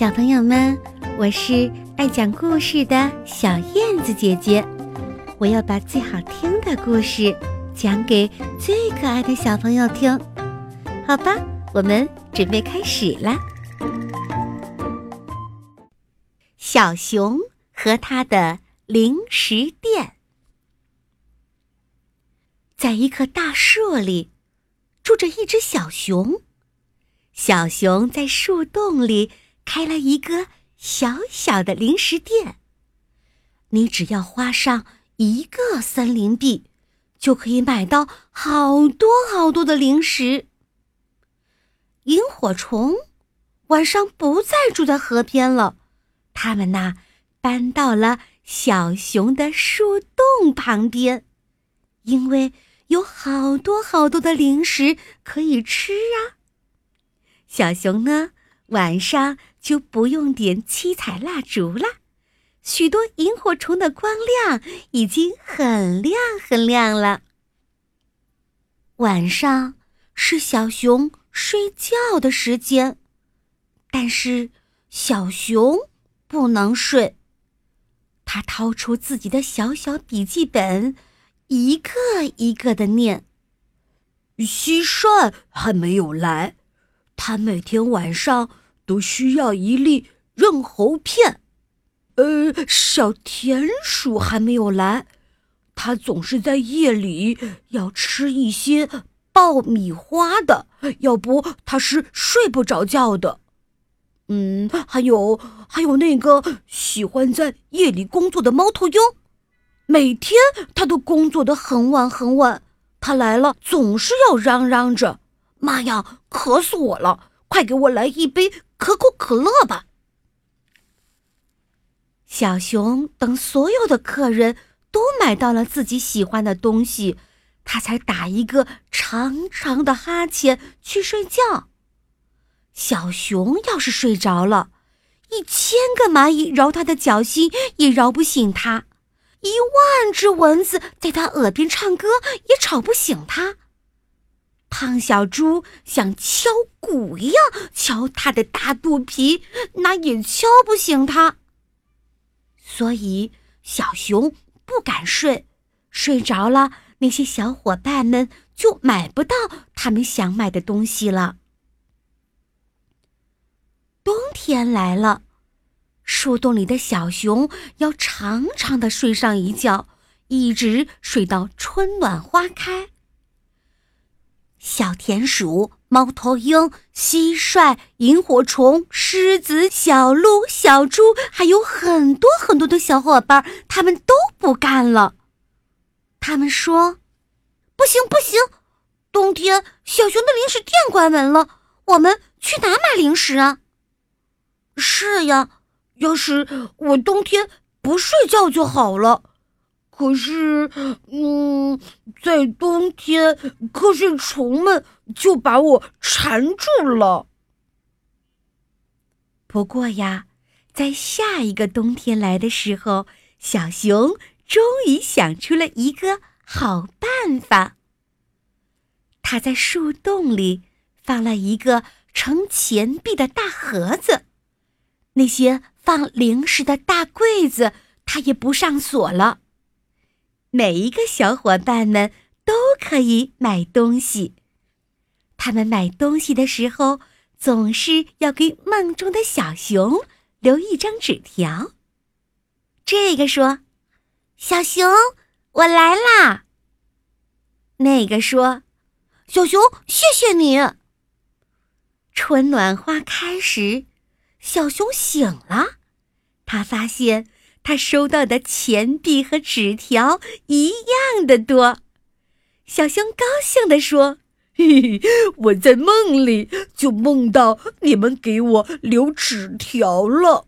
小朋友们，我是爱讲故事的小燕子姐姐，我要把最好听的故事讲给最可爱的小朋友听，好吧？我们准备开始啦。小熊和他的零食店，在一棵大树里，住着一只小熊。小熊在树洞里开了一个小小的零食店。你只要花上一个森林币，就可以买到好多好多的零食。萤火虫晚上不再住在河边了，他们呐搬到了小熊的树洞旁边，因为有好多好多的零食可以吃啊。小熊呢，晚上就不用点七彩蜡烛了，许多萤火虫的光亮已经很亮很亮了。晚上是小熊睡觉的时间，但是小熊不能睡，他掏出自己的小小笔记本，一个一个的念。蟋蟀还没有来。他每天晚上都需要一粒润喉片。呃，小田鼠还没有来，它总是在夜里要吃一些爆米花的，要不它是睡不着觉的。嗯，还有还有那个喜欢在夜里工作的猫头鹰，每天它都工作的很晚很晚，它来了总是要嚷嚷着。妈呀，渴死我了！快给我来一杯可口可乐吧！小熊等所有的客人都买到了自己喜欢的东西，他才打一个长长的哈欠去睡觉。小熊要是睡着了，一千个蚂蚁挠他的脚心也挠不醒他，一万只蚊子在他耳边唱歌也吵不醒他。胖小猪像敲鼓一样敲他的大肚皮，那也敲不醒他。所以小熊不敢睡，睡着了，那些小伙伴们就买不到他们想买的东西了。冬天来了，树洞里的小熊要长长的睡上一觉，一直睡到春暖花开。小田鼠、猫头鹰、蟋蟀、萤火虫、狮子、小鹿、小猪，还有很多很多的小伙伴，他们都不干了。他们说：“不行，不行！冬天小熊的零食店关门了，我们去哪买零食啊？”是呀，要是我冬天不睡觉就好了。可是，嗯，在冬天，瞌睡虫们就把我缠住了。不过呀，在下一个冬天来的时候，小熊终于想出了一个好办法。他在树洞里放了一个盛钱币的大盒子，那些放零食的大柜子，他也不上锁了。每一个小伙伴们都可以买东西。他们买东西的时候，总是要给梦中的小熊留一张纸条。这个说：“小熊，我来啦。”那个说：“小熊，谢谢你。”春暖花开时，小熊醒了，他发现。他收到的钱币和纸条一样的多，小熊高兴地说：“嘿嘿，我在梦里就梦到你们给我留纸条了。”